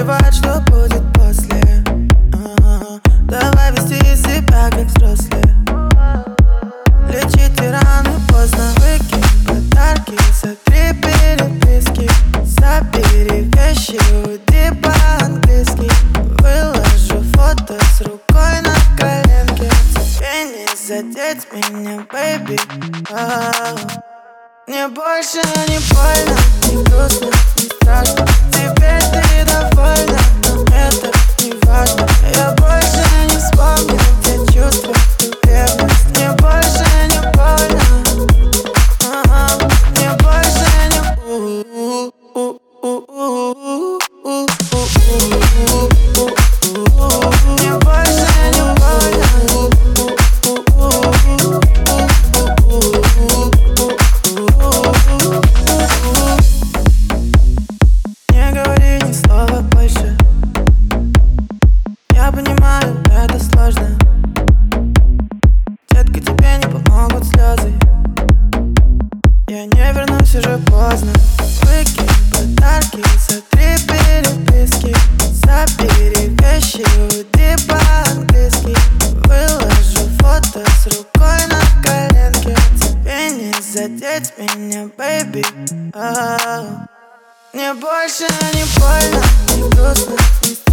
плевать, что будет после. Давай вести себя как взрослые. Лечите раны поздно, выкинь подарки Сотри переписки, забери вещи, уйди по-английски. Выложу фото с рукой на коленке. Тебе не задеть меня, бэйби Мне больше не больно, не грустно, не страшно. Вернусь уже поздно. Выкинь подарки, сотри переписки. Забери вещи, уйди по-английски. Выложу фото с рукой на коленке. Тебе не задеть меня, а Мне больше не больно, не грустно, не